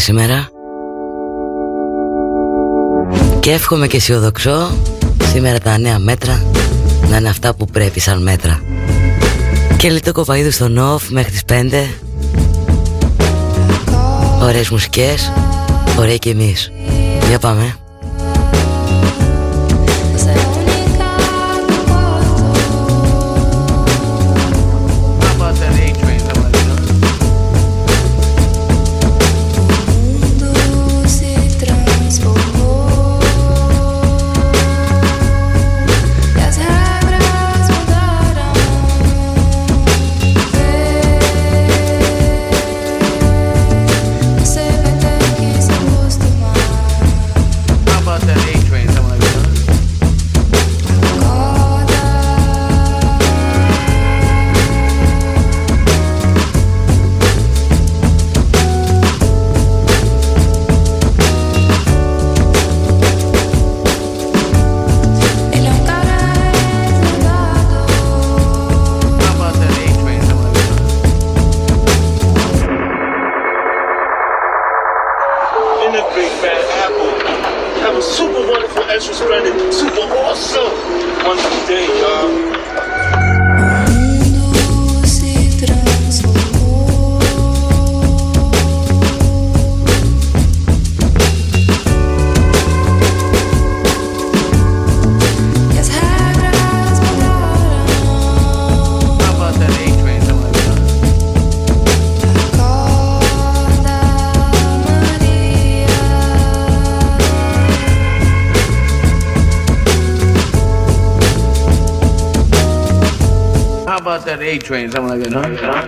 τη εβδομάδα Παρασκευή σήμερα. Και εύχομαι και αισιοδοξώ Σήμερα τα νέα μέτρα Να είναι αυτά που πρέπει σαν μέτρα. Και λίτο κοπαίδου στο νοφ Μέχρι τις 5 Ωραίες μουσικές Ωραία και εμείς. Για πάμε train, something like that, huh?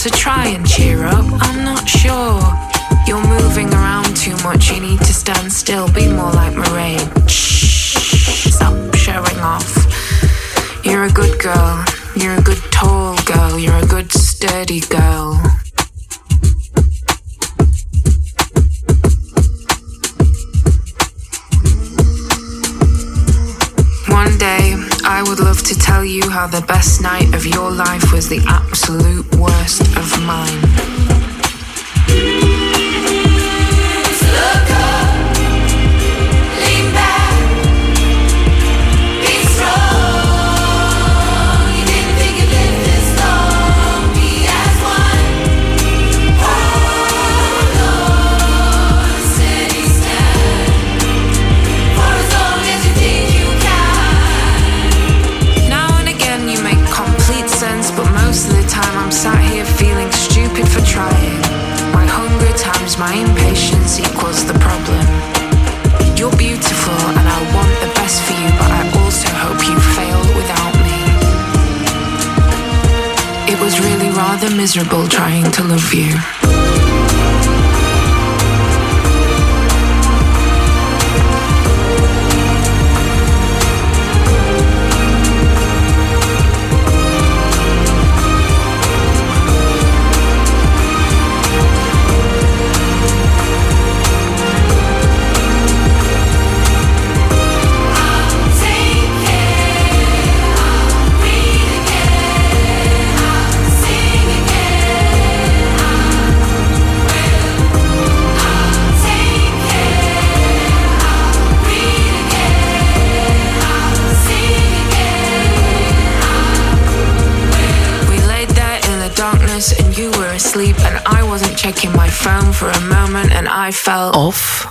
so try and cheer up. I'm not sure. You're moving around too much, you need to stand still, be more like Moraine. Shh, stop showing off. You're a good girl, you're a good tall girl, you're a good sturdy girl. One day, I would love to tell you how the best night of your life was the absolute miserable trying to love you. for a moment and I fell off.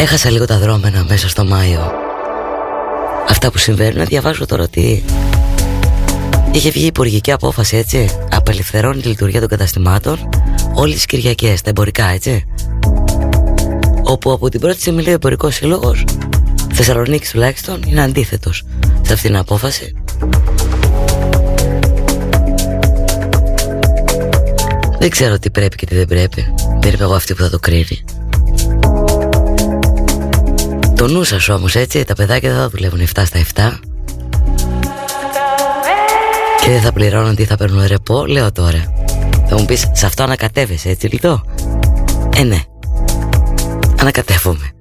Έχασα λίγο τα δρόμενα μέσα στο Μάιο. Αυτά που συμβαίνουν διαβάζω τώρα ότι Είχε βγει υπουργική απόφαση έτσι. Απελευθερώνει τη λειτουργία των καταστημάτων Όλες τις Κυριακές, τα εμπορικά έτσι. Όπου από την πρώτη στιγμή λέει ο εμπορικός σύλλογος Θεσσαλονίκης τουλάχιστον είναι αντίθετος Σε αυτήν την απόφαση. Δεν ξέρω τι πρέπει και τι δεν πρέπει. Δεν είμαι εγώ αυτή που θα το κρίνει Το νου σας όμως έτσι Τα παιδάκια δεν θα δουλεύουν 7 στα 7 Και δεν θα πληρώνουν τι θα παίρνουν ρεπό Λέω τώρα. Θα μου πεις σε αυτό ανακατεύεσαι έτσι λιτό; Ε ναι. Ανακατεύομαι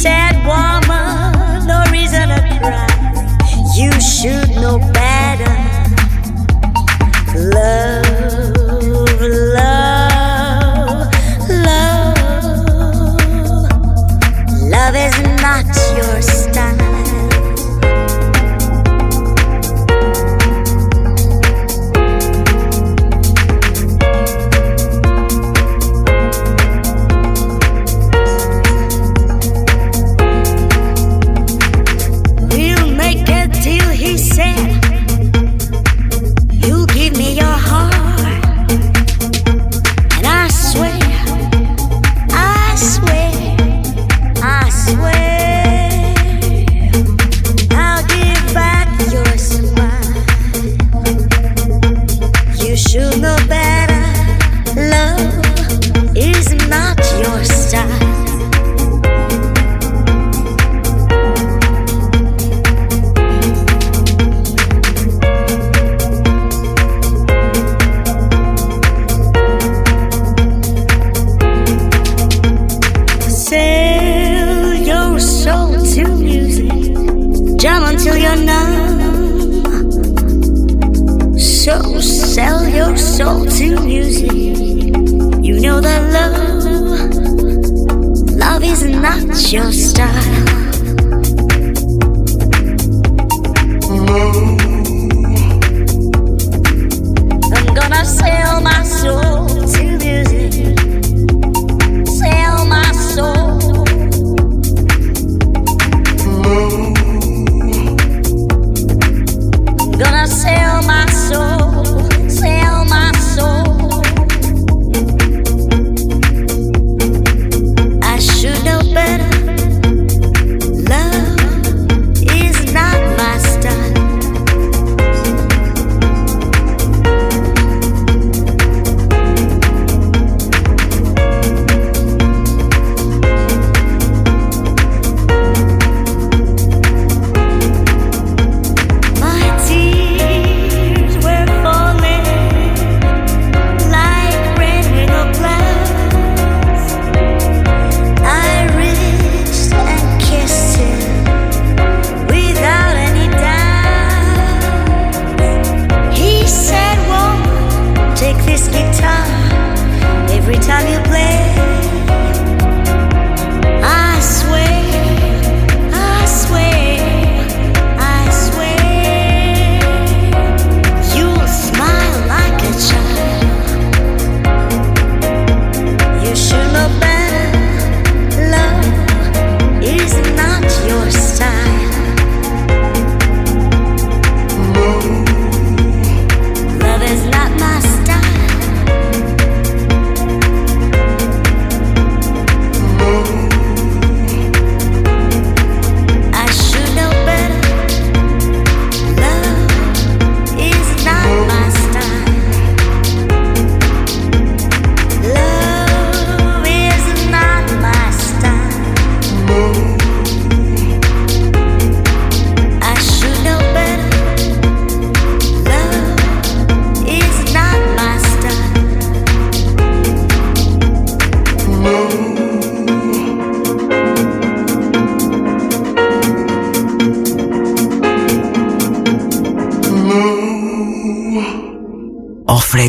sad woman, no reason to cry. You should know better.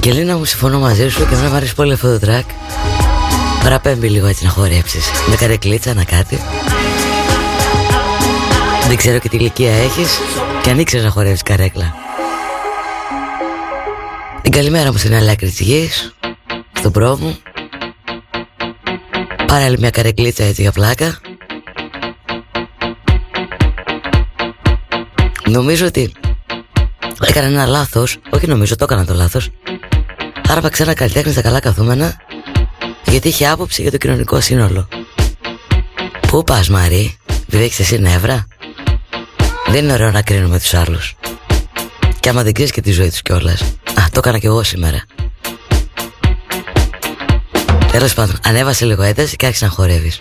Και Αγγελίνα μου συμφωνώ μαζί σου και να βάρεις πολύ αυτό το track Παραπέμπει λίγο έτσι να χορέψεις. Με καρεκλίτσα να κάτι. Δεν ξέρω και τι ηλικία έχεις Και αν ήξερες να χορεύεις καρέκλα. Την καλημέρα μου στην άλλη άκρη της γης Στον πρόμο. Πάρα άλλη μια καρεκλίτσα έτσι για πλάκα. Νομίζω ότι έκανα ένα λάθος Όχι νομίζω το έκανα το λάθος. Άρπαξε ένα καλλιτέχνη στα καλά καθούμενα γιατί είχε άποψη για το κοινωνικό σύνολο. Πού πας Μαρή, διδέχεις εσύ νεύρα; Δεν είναι ωραίο να κρίνουμε τους άλλους. Και άμα δεν και τη ζωή τους κιόλας. Α, το έκανα κι εγώ σήμερα. Τέλος πάντων, ανέβασε λίγο ένταση και άρχισε να χορεύεις.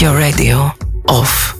your radio off.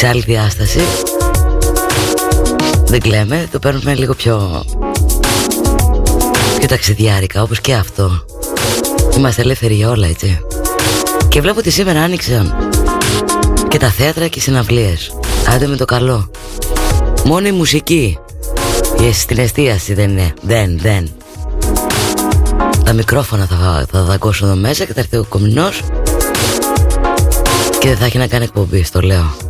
Σε άλλη διάσταση. Δεν κλαίμε, το παίρνουμε λίγο πιο Πιο ταξιδιάρικα όπως και αυτό. Είμαστε ελεύθεροι για όλα έτσι. Και βλέπω ότι σήμερα άνοιξαν Και τα θέατρα και οι συναυλίες. Άντε με το καλό. Μόνο η μουσική Στην εστίαση δεν είναι. Δεν, δεν. Τα μικρόφωνα θα, θα δαγκώσουν εδώ μέσα και θα έρθει ο κομινός και δεν θα έχει να κάνει εκπομπή, στο λέω.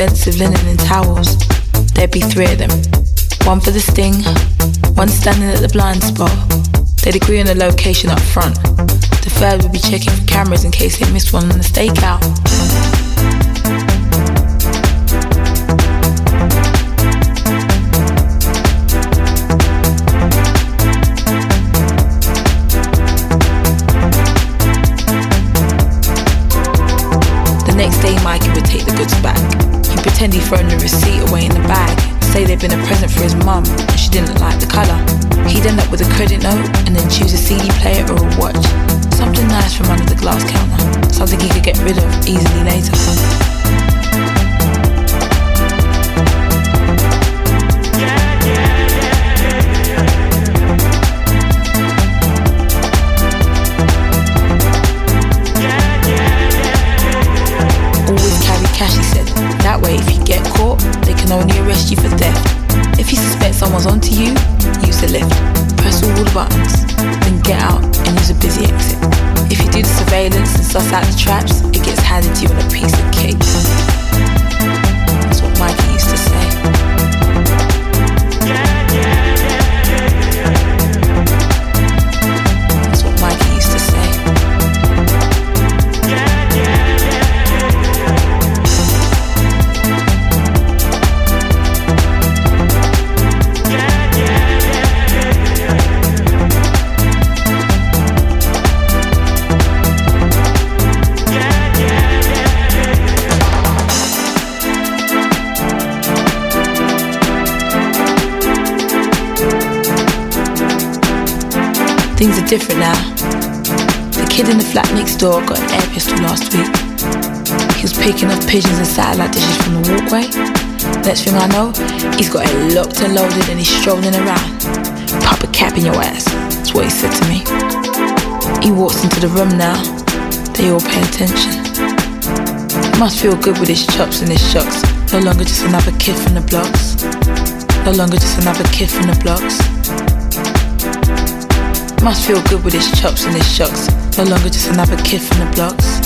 Expensive linen and towels. There'd be three of them. One for the sting, one standing at the blind spot. They'd agree on the location up front. The third would be checking for cameras in case they missed one on the stakeout. The next day, Mikey He'd thrown the receipt away in the bag, say they'd been a present for his mum and she didn't like the colour. He'd end up with a credit note and then choose a CD player or a watch. Something nice from under the glass counter, something he could get rid of easily later. Arrest you for theft. If you suspect someone's onto you, use the lift. Press all the buttons, then get out and use a busy exit. If you do the surveillance and suss out the traps, it gets handed to you on a piece of cake. Things are different now. The kid in the flat next door got an air pistol last week. He was picking up pigeons and satellite dishes from the walkway. Next thing I know, he's got it locked and loaded and he's strolling around. Pop a cap in your ass. That's what he said to me. He walks into the room now. They all pay attention. Must feel good with his chops and his shocks. No longer just another kid from the blocks. No longer just another kid from the blocks. Must feel good with his chops and his shocks. No longer just another kid from the blocks.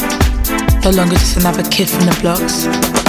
No longer just another kid from the blocks.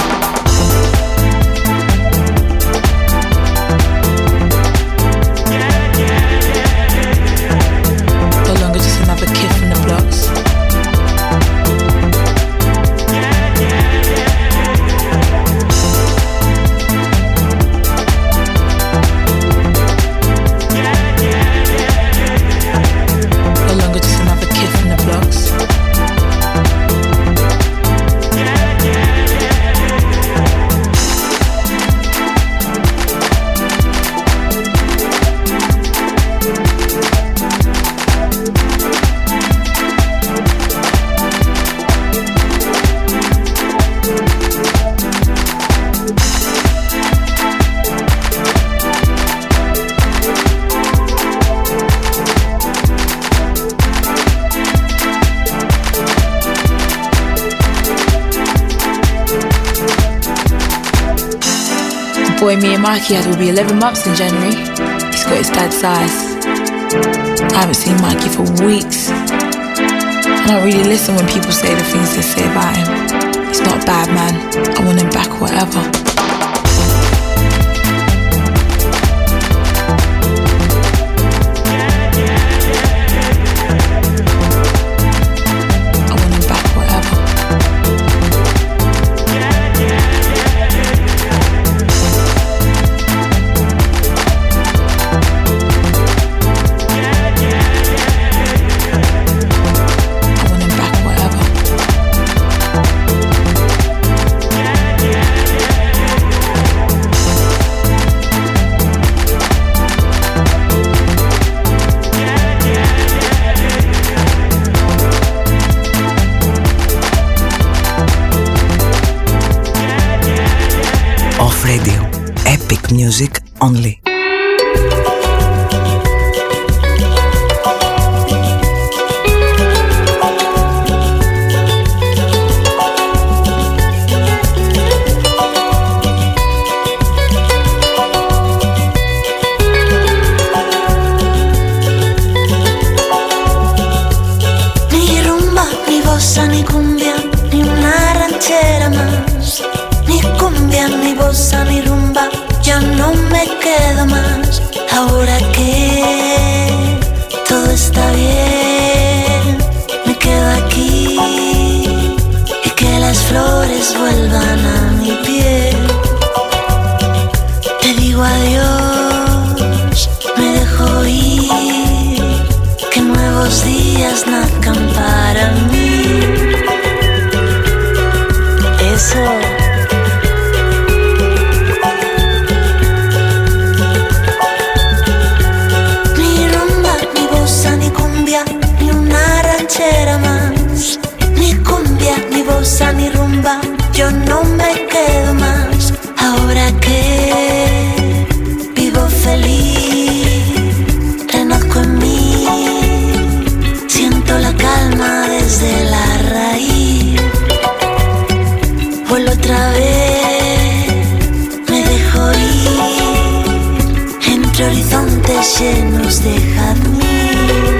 Boy me and Mikey had will be 11 months in January. He's got his dad's eyes. I haven't seen Mikey for weeks. I don't really listen when people say the things they say about him. He's not a bad man. I want him back, whatever. Only. llenos de jazmín.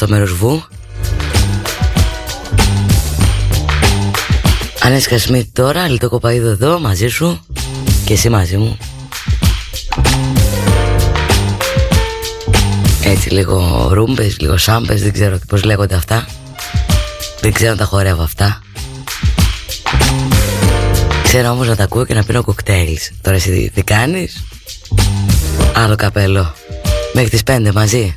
στο μέρος Βου. Ανέσκα τώρα, Λιτό Κοπαίδο εδώ μαζί σου. Και εσύ μαζί μου. Έτσι λίγο ρούμπες, λίγο σάμπες, δεν ξέρω πώς λέγονται αυτά. Δεν ξέρω να τα χορεύω αυτά. Ξέρω όμως να τα ακούω και να πίνω κοκτέιλς. Τώρα εσύ τι κάνεις; Άλλο καπέλο. Μέχρι τις 5 μαζί.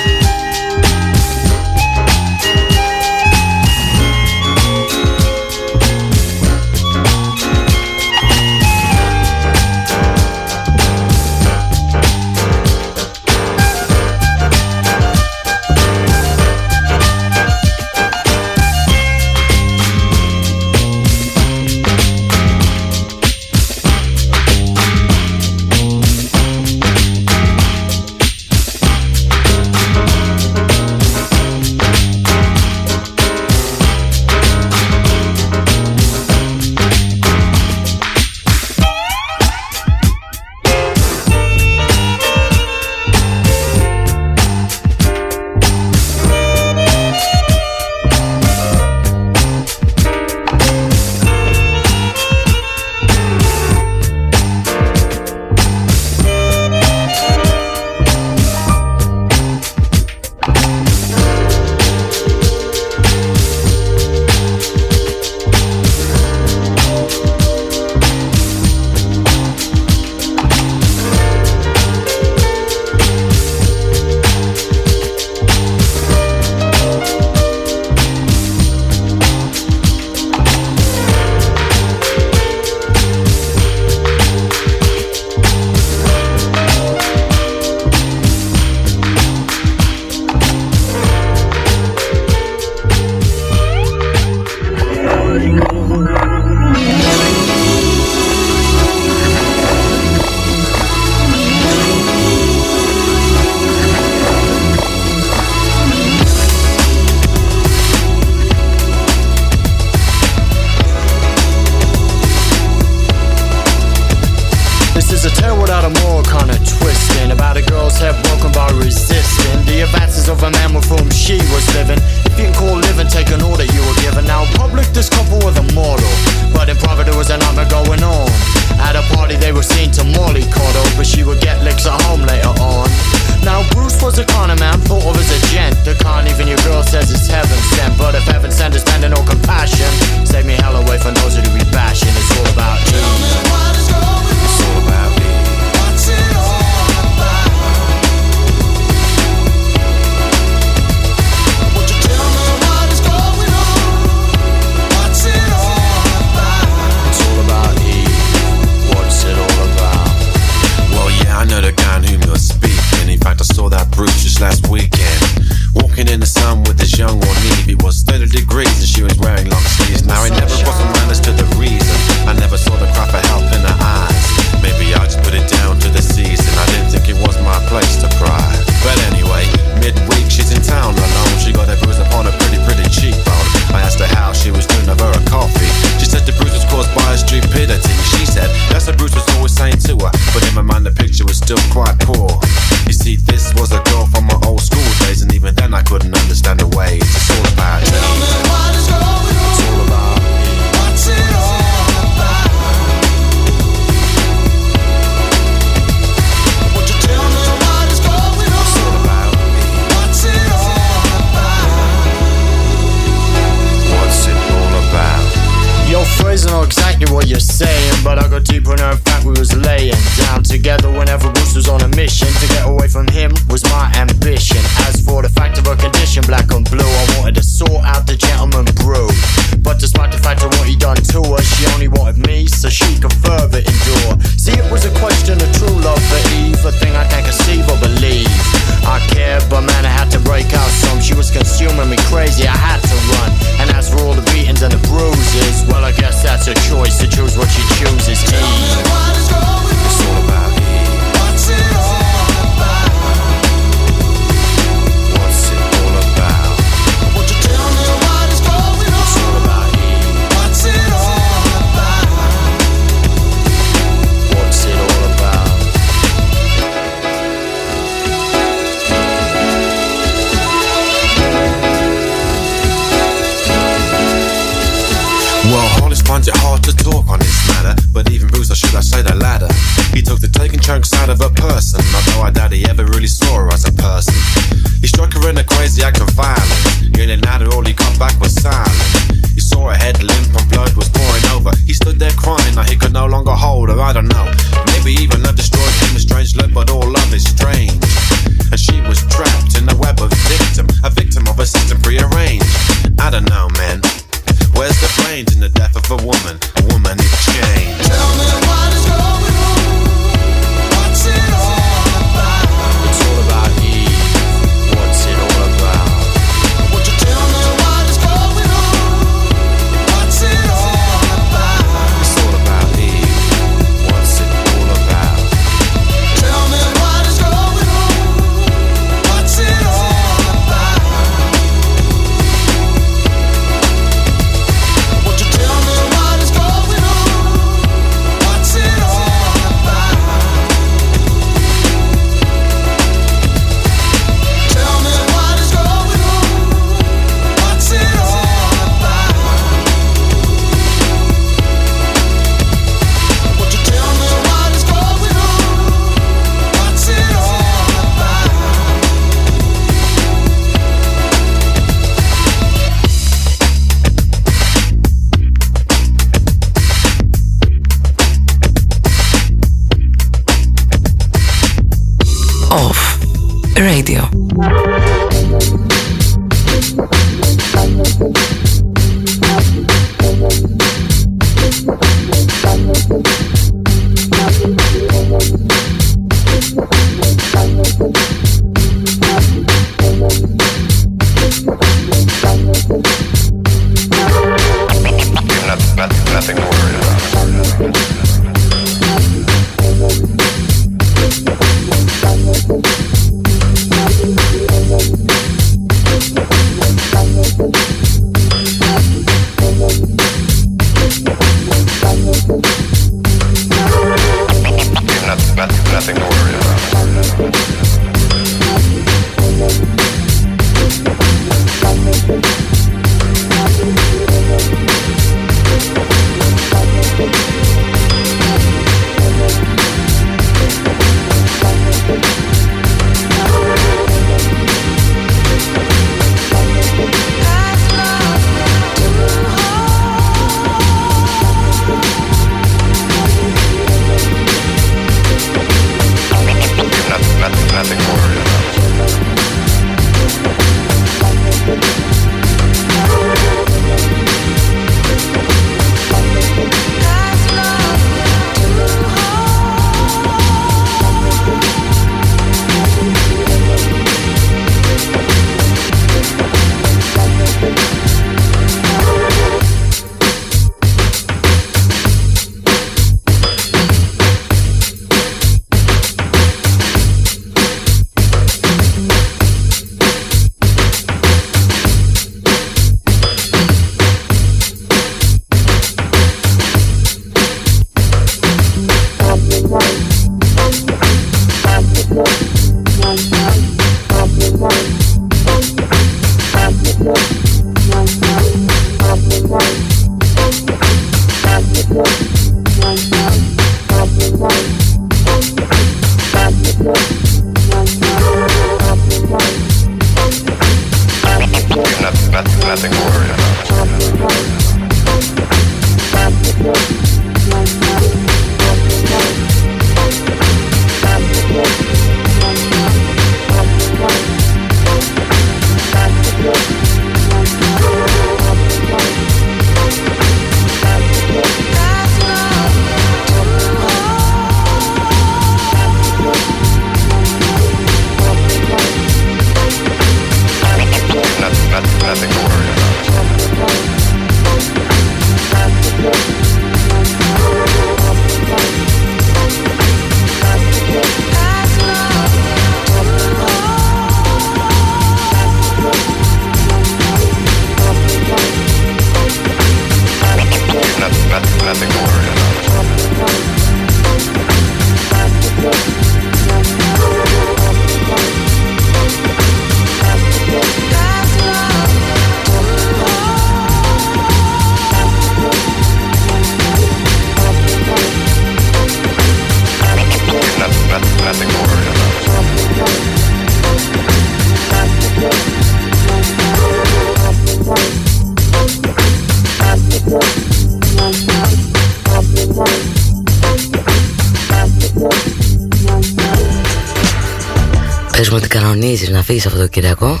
Φύγεις αυτό το Κυριακό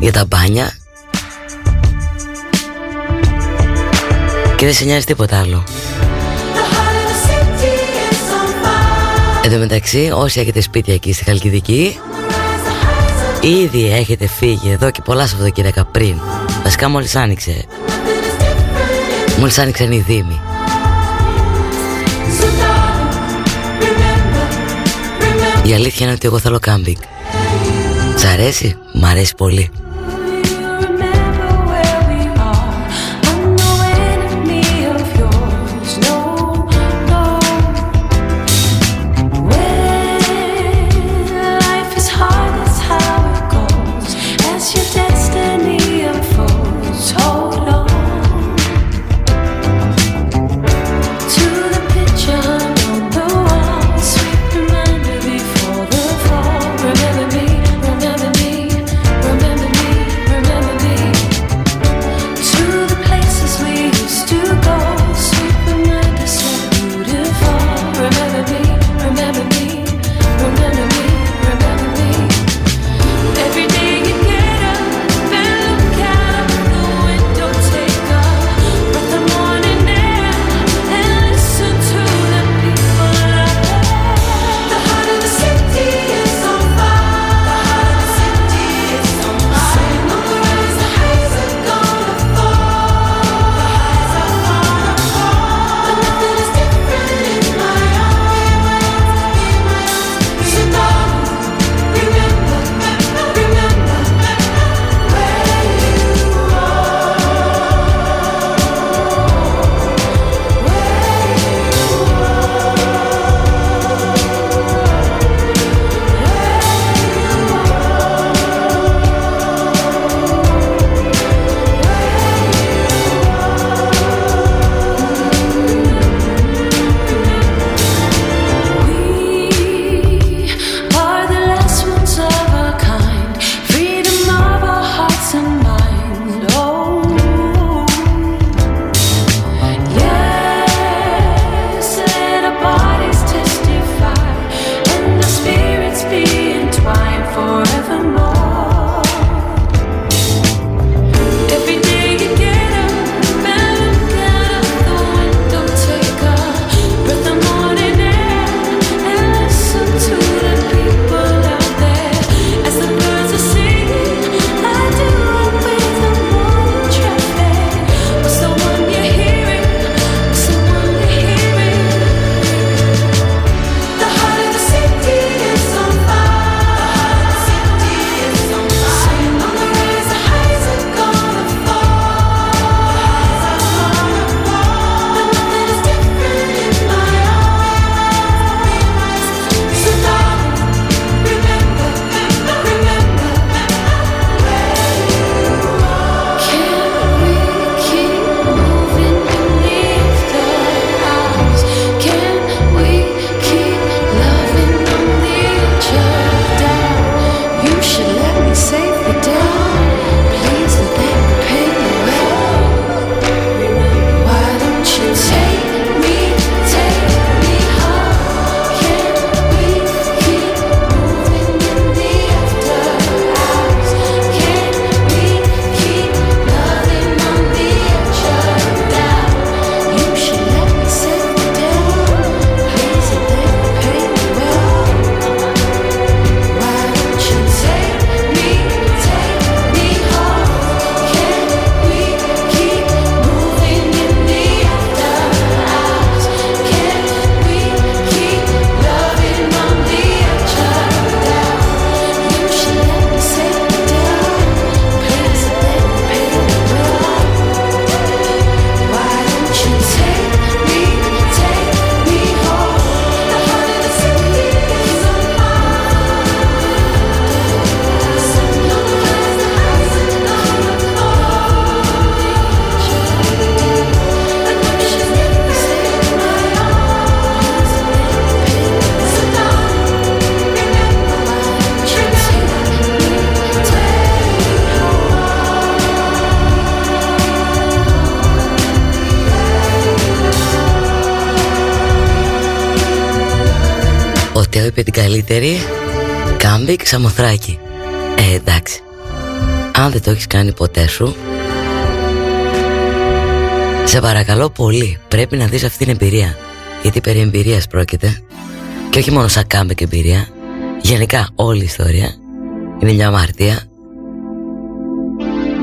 για τα μπάνια και δεν σε νοιάζει τίποτα άλλο. Εν τω μεταξύ, όσοι έχετε σπίτια εκεί στη Χαλκιδική, ήδη έχετε φύγει εδώ και πολλά Σαββατοκύριακα πριν. Βασικά μόλις άνοιξε. Μόλις άνοιξαν οι Δήμοι. Η αλήθεια είναι ότι εγώ θέλω κάμπινγκ. Σ' αρέσει; Μ' αρέσει πολύ. Κάμπινγκ Σαμοθράκη. Ε εντάξει. Αν δεν το έχεις κάνει ποτέ σου Σε παρακαλώ πολύ Πρέπει να δεις αυτή την εμπειρία. Γιατί περί εμπειρίας πρόκειται. Και όχι μόνο σαν κάμπινγκ εμπειρία. Γενικά όλη η ιστορία Είναι μια αμαρτία.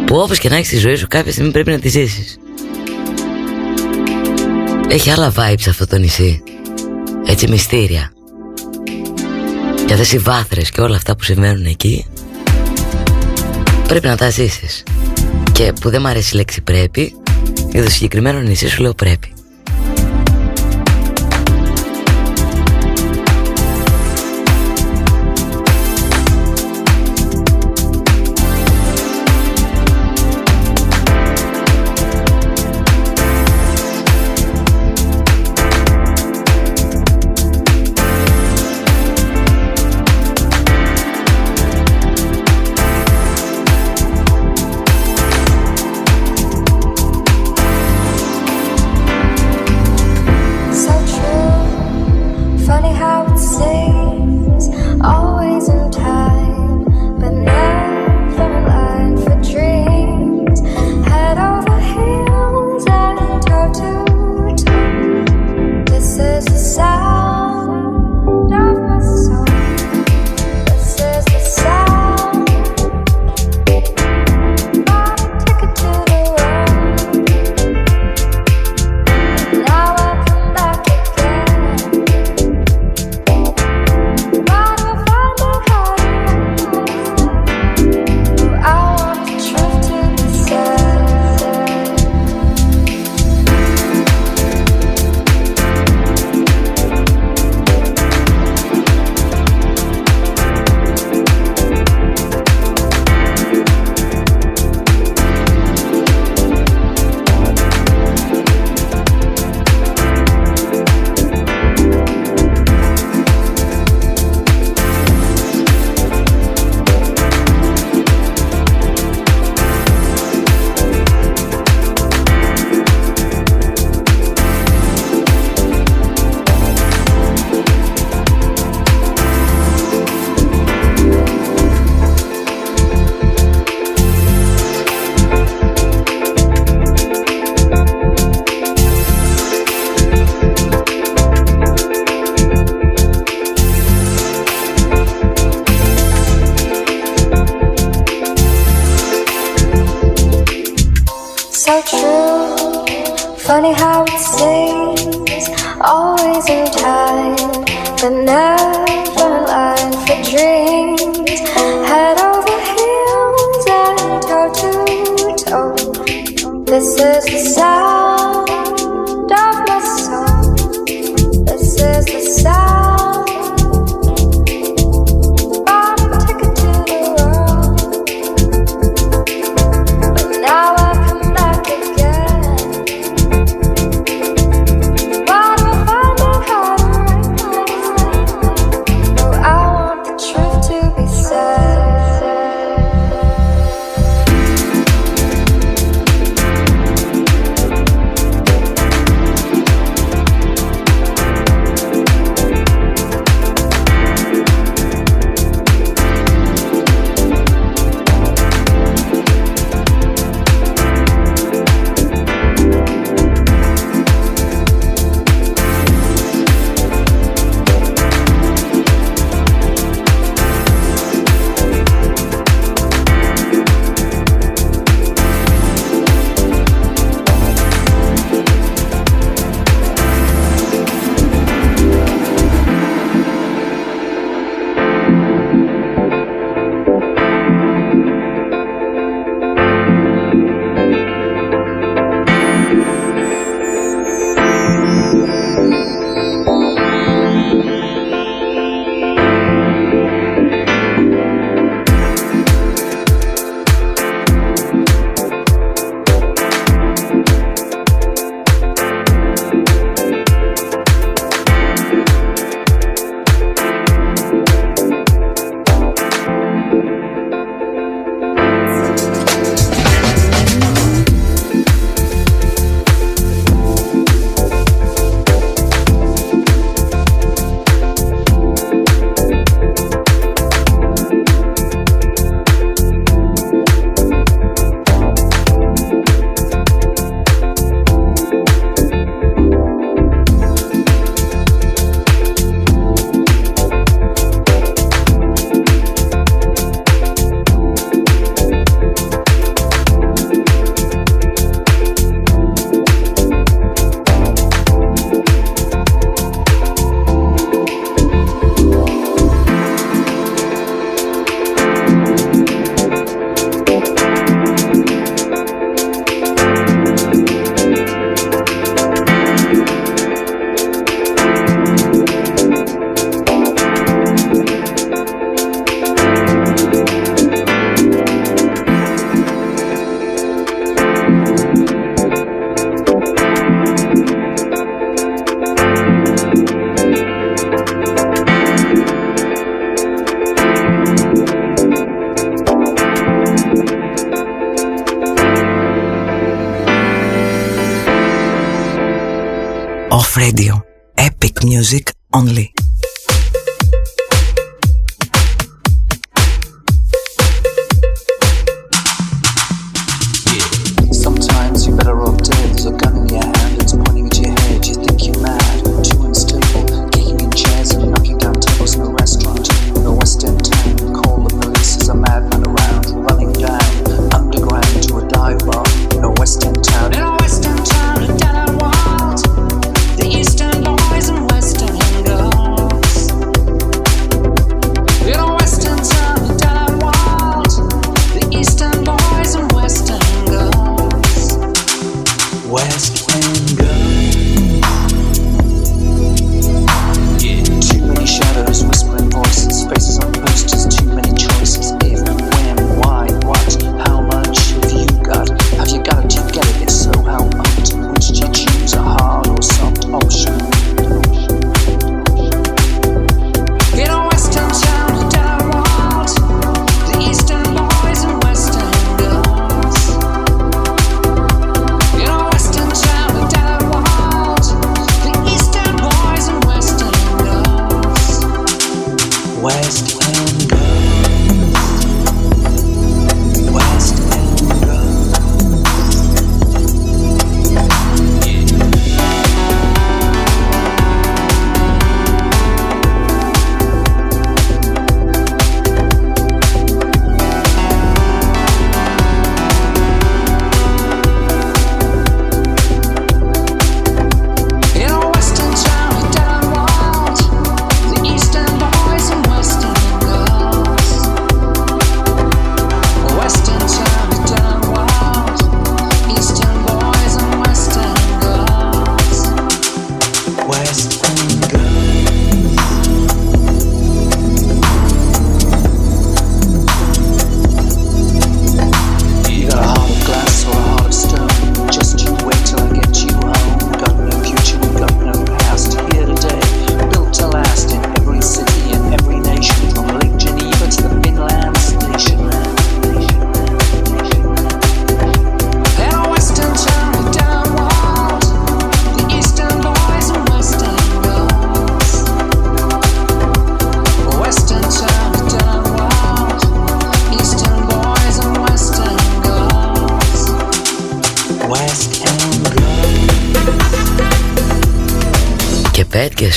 Που όπως και να έχεις τη ζωή σου Κάποια στιγμή πρέπει να τη ζήσεις. Έχει άλλα vibes αυτό το νησί. Έτσι μυστήρια και αυτές οι βάθρες και όλα αυτά που συμβαίνουν εκεί Πρέπει να τα ζήσεις. Και που δεν μου αρέσει η λέξη πρέπει Για το συγκεκριμένο νησί σου λέω πρέπει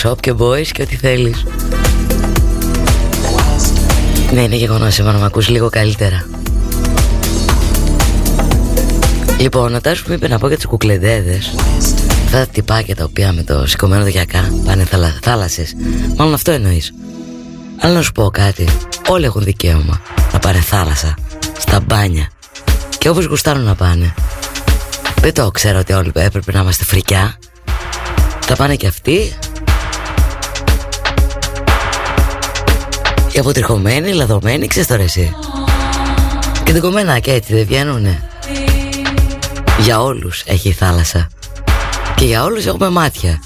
shop και boys και ό,τι θέλεις. Ναι είναι γεγονός σήμερα να με ακούς λίγο καλύτερα. Λοιπόν, ο Τάσου μου είπε να πω για τις κουκλεντέδες. Αυτά τα τυπάκια τα οποία με το σηκωμένο διακά πάνε θαλα, θάλασσες. Μάλλον αυτό εννοείς. Αλλά να σου πω κάτι. Όλοι έχουν δικαίωμα να πάνε θάλασσα Στα μπάνια. Και όπως γουστάρουν να πάνε. Δεν το ξέρω ότι όλοι έπρεπε να είμαστε φρικιά. Θα πάνε και αυτοί. Και αποτριχωμένοι, λαδωμένη, ξέρεις τώρα εσύ. Και έτσι δεν βγαίνουνε. Για όλους έχει η θάλασσα. Και για όλους έχουμε μάτια.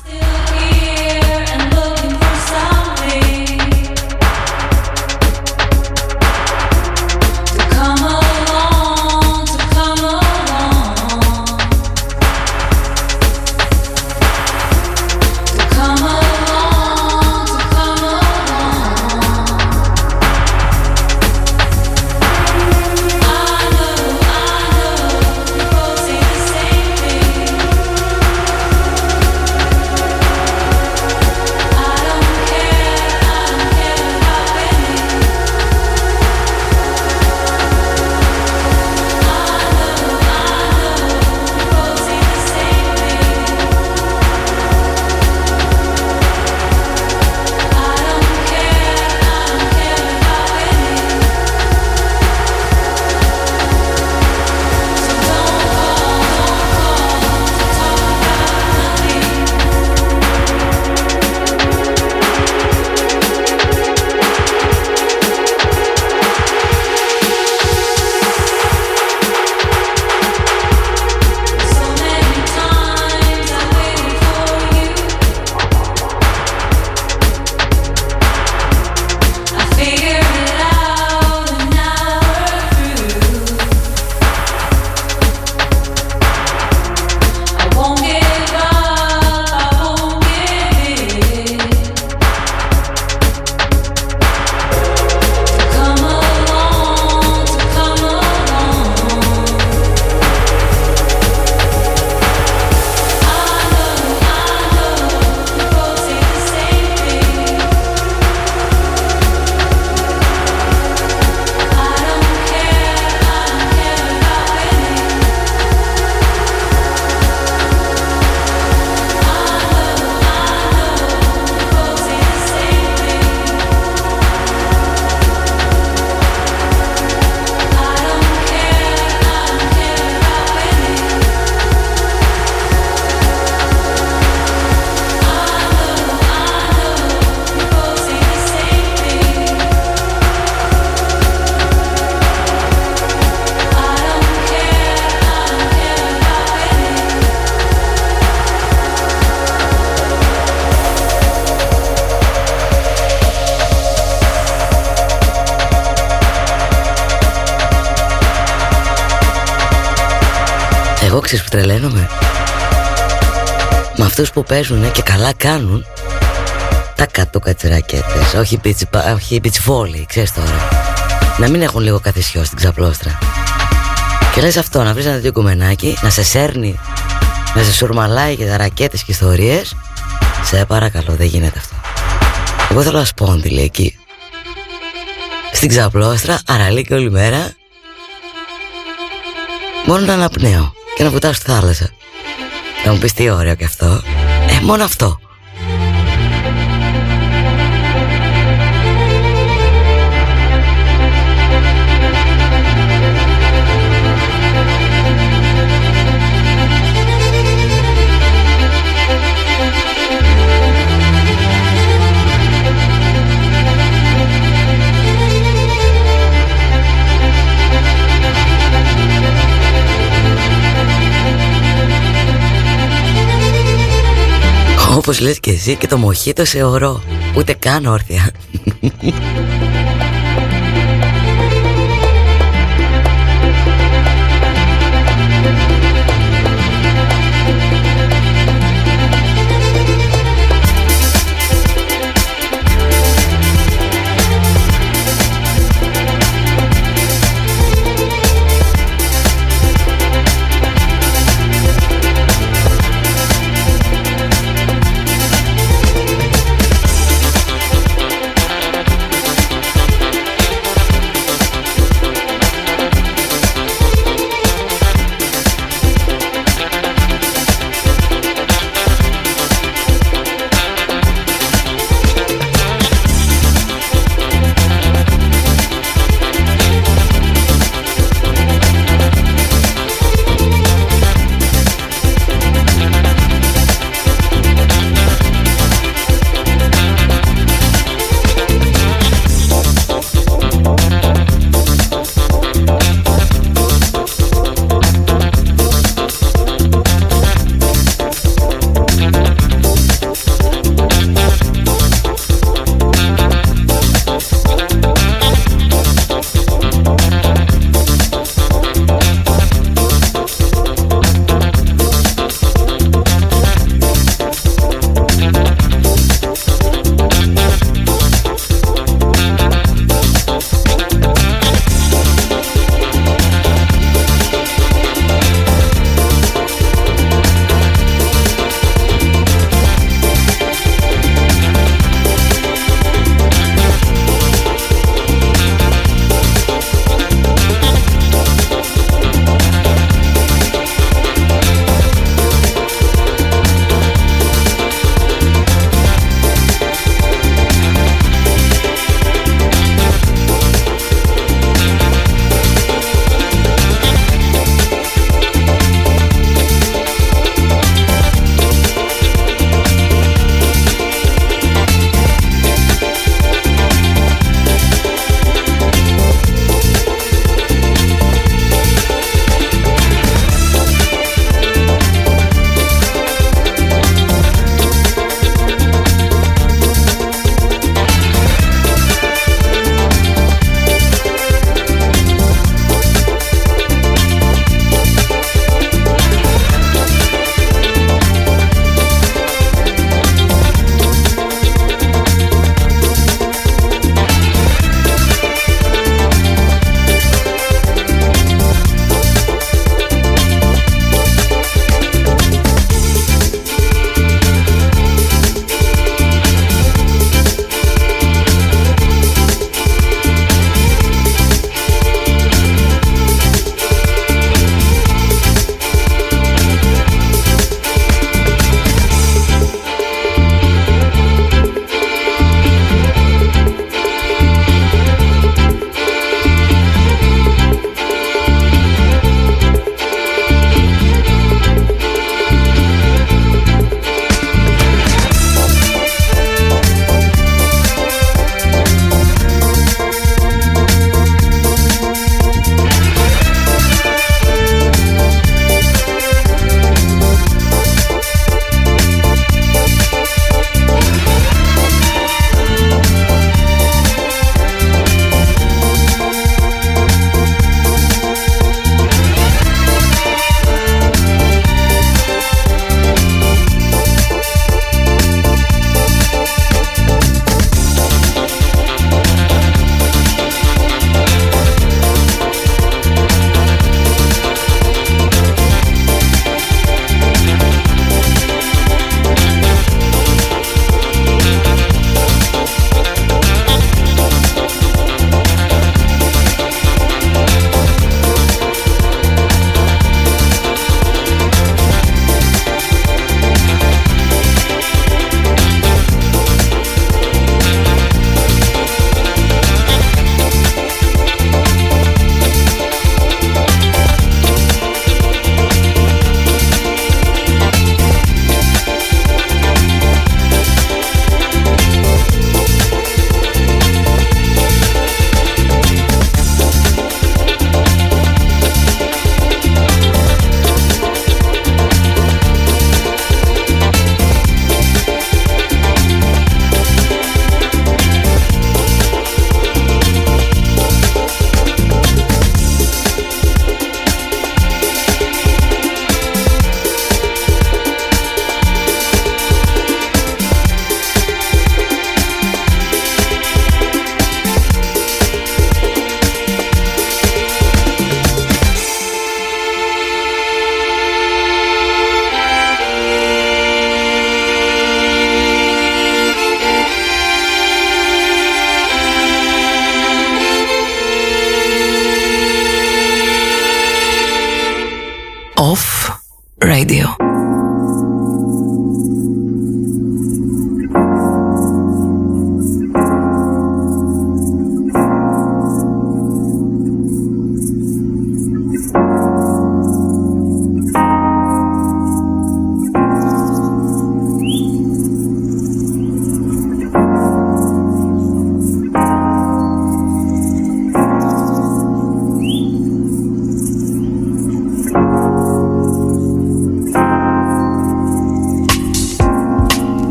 Τρελαίνομαι. Με αυτούς που παίζουν και καλά κάνουν Τα κάτω κατσερακέτες Όχι beach, όχι beach volley Ξέρεις τώρα. Να μην έχουν λίγο καθισιό στην ξαπλώστρα. Και λες αυτό να βρεις ένα τέτοιο κουμενάκι Να σε σέρνει Να σε σουρμαλάει και τα ρακέτες και ιστορίες. Σε παρακαλώ δεν γίνεται αυτό. Εγώ θέλω ασπόνδυλη εκεί. Στην ξαπλώστρα Αραλή και όλη μέρα. Μόνο να αναπνέω και να βουτάω στη θάλασσα. Να μου πεις τι ωραίο και αυτό. Ε, μόνο αυτό. Όπως λες και εσύ και το μοχίτο σε ωρό Ούτε καν όρθια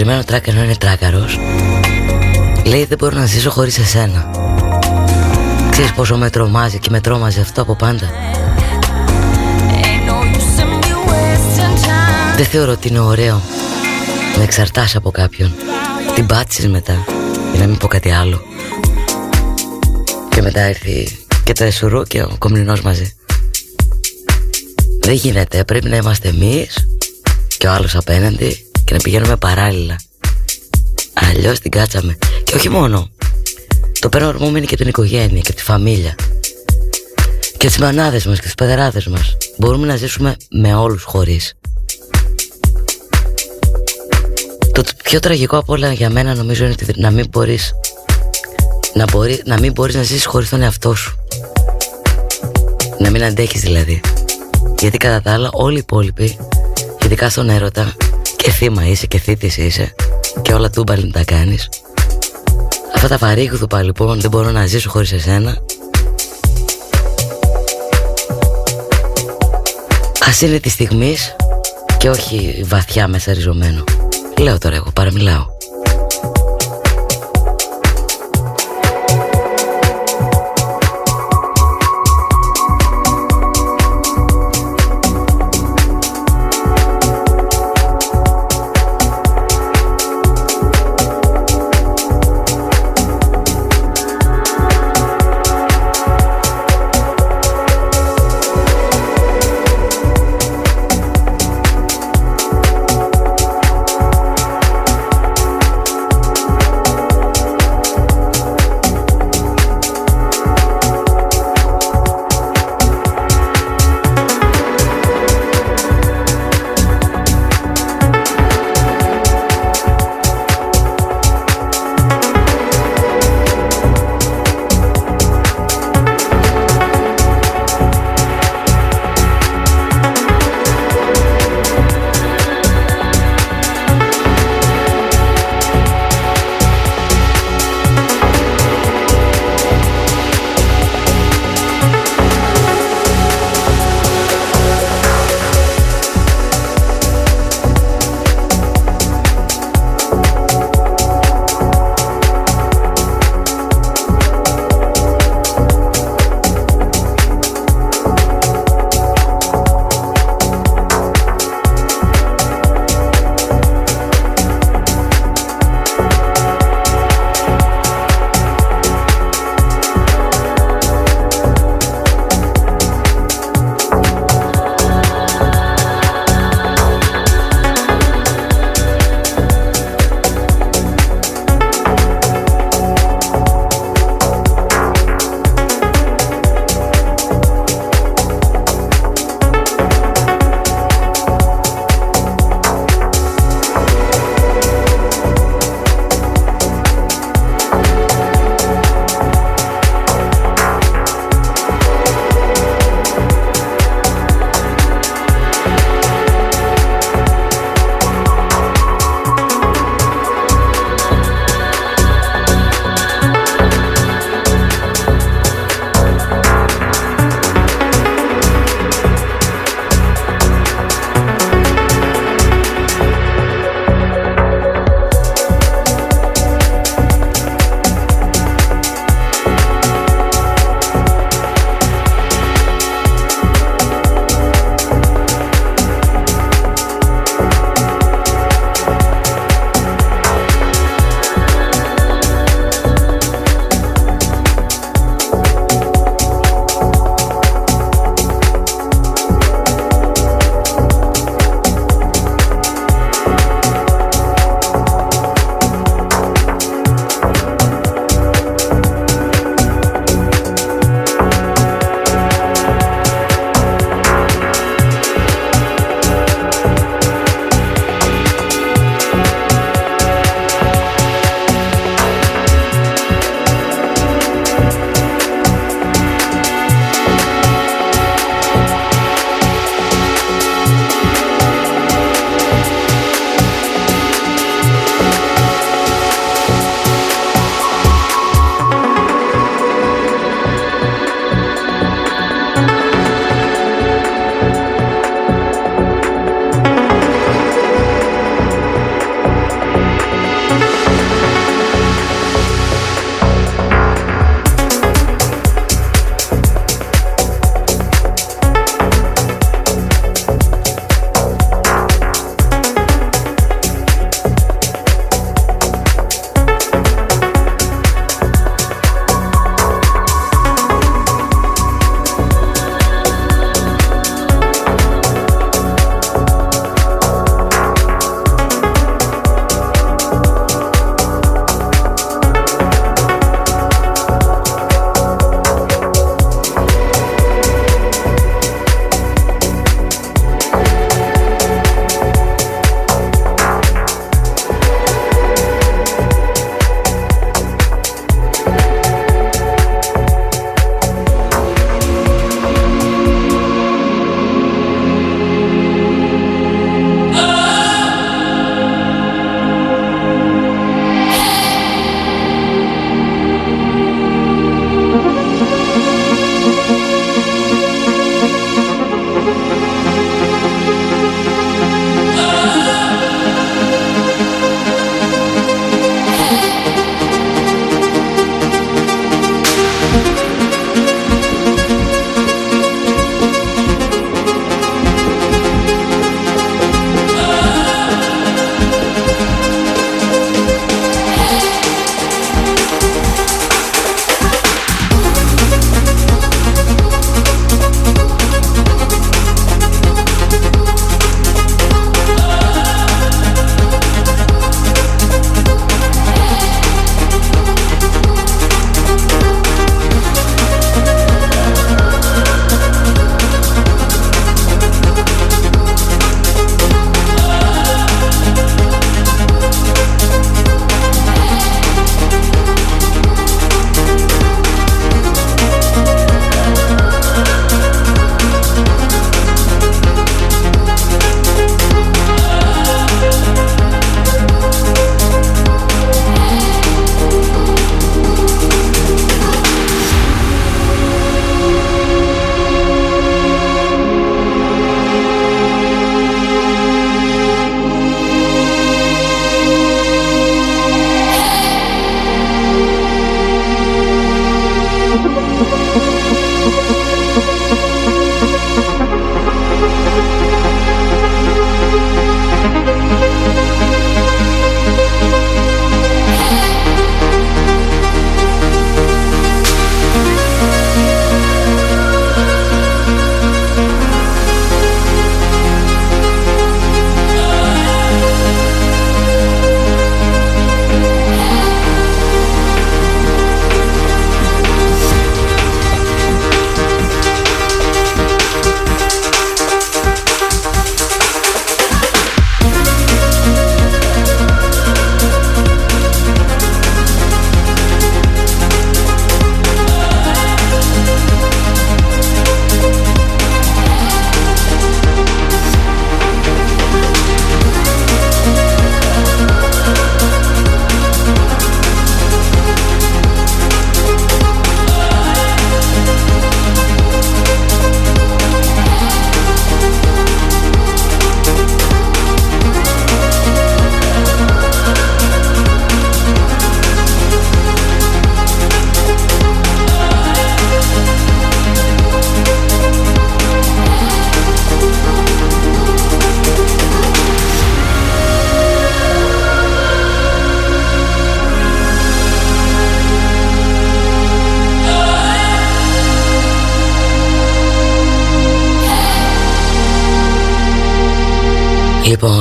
συγκεκριμένο τράκ ενώ είναι τράκαρος Λέει δεν μπορώ να ζήσω χωρίς εσένα Ξέρεις πόσο με τρομάζει και με τρόμαζε αυτό από πάντα. Δεν θεωρώ ότι είναι ωραίο Να εξαρτάς από κάποιον. Την πάτησες μετά Για να μην πω κάτι άλλο. Και μετά έρθει και το εσουρού και ο κομλινός μαζί. Δεν γίνεται Πρέπει να είμαστε εμείς Και ο άλλος απέναντι Και να πηγαίνουμε παράλληλα. Αλλιώς την κάτσαμε. Και όχι μόνο. Το παίρνω ορμόμενοι και την οικογένεια και τη φαμίλια. Και τις μανάδες μας και τις παιδεράδες μας. Μπορούμε να ζήσουμε με όλους χωρίς. Το πιο τραγικό από όλα για μένα νομίζω είναι να μην μπορείς να, μπορεί, να μην μπορείς να ζήσεις χωρίς τον εαυτό σου. Να μην αντέχεις δηλαδή. Γιατί κατά τα άλλα όλοι οι υπόλοιποι Ειδικά στον έρωτα Και θύμα είσαι και θήτης είσαι Και όλα τούμπαλιν τα κάνεις. Αυτά τα βαρύγδουπα λοιπόν Δεν μπορώ να ζήσω χωρίς εσένα. Ας είναι της στιγμής Και όχι βαθιά μέσα ριζωμένο Λέω τώρα εγώ, παραμιλάω.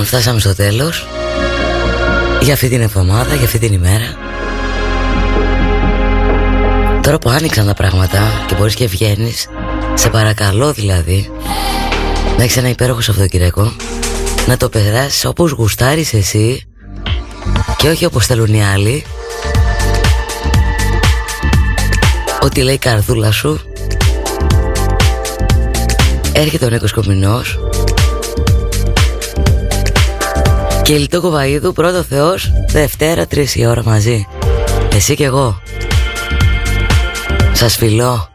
Φτάσαμε στο τέλος. Για αυτή την εβδομάδα, για αυτή την ημέρα. Τώρα που άνοιξαν τα πράγματα και μπορείς και βγαίνεις, Σε παρακαλώ δηλαδή Να έχεις ένα υπέροχο Σαββατοκυριακό Να το περάσεις όπως γουστάρεις εσύ Και όχι όπως θέλουν οι άλλοι. Ό,τι λέει η καρδούλα σου. Έρχεται ο Νίκος Κομινός Και Λιτό Κοβαΐδου πρώτο Θεός Δευτέρα τρεις η ώρα μαζί. Εσύ και εγώ. Σας φιλώ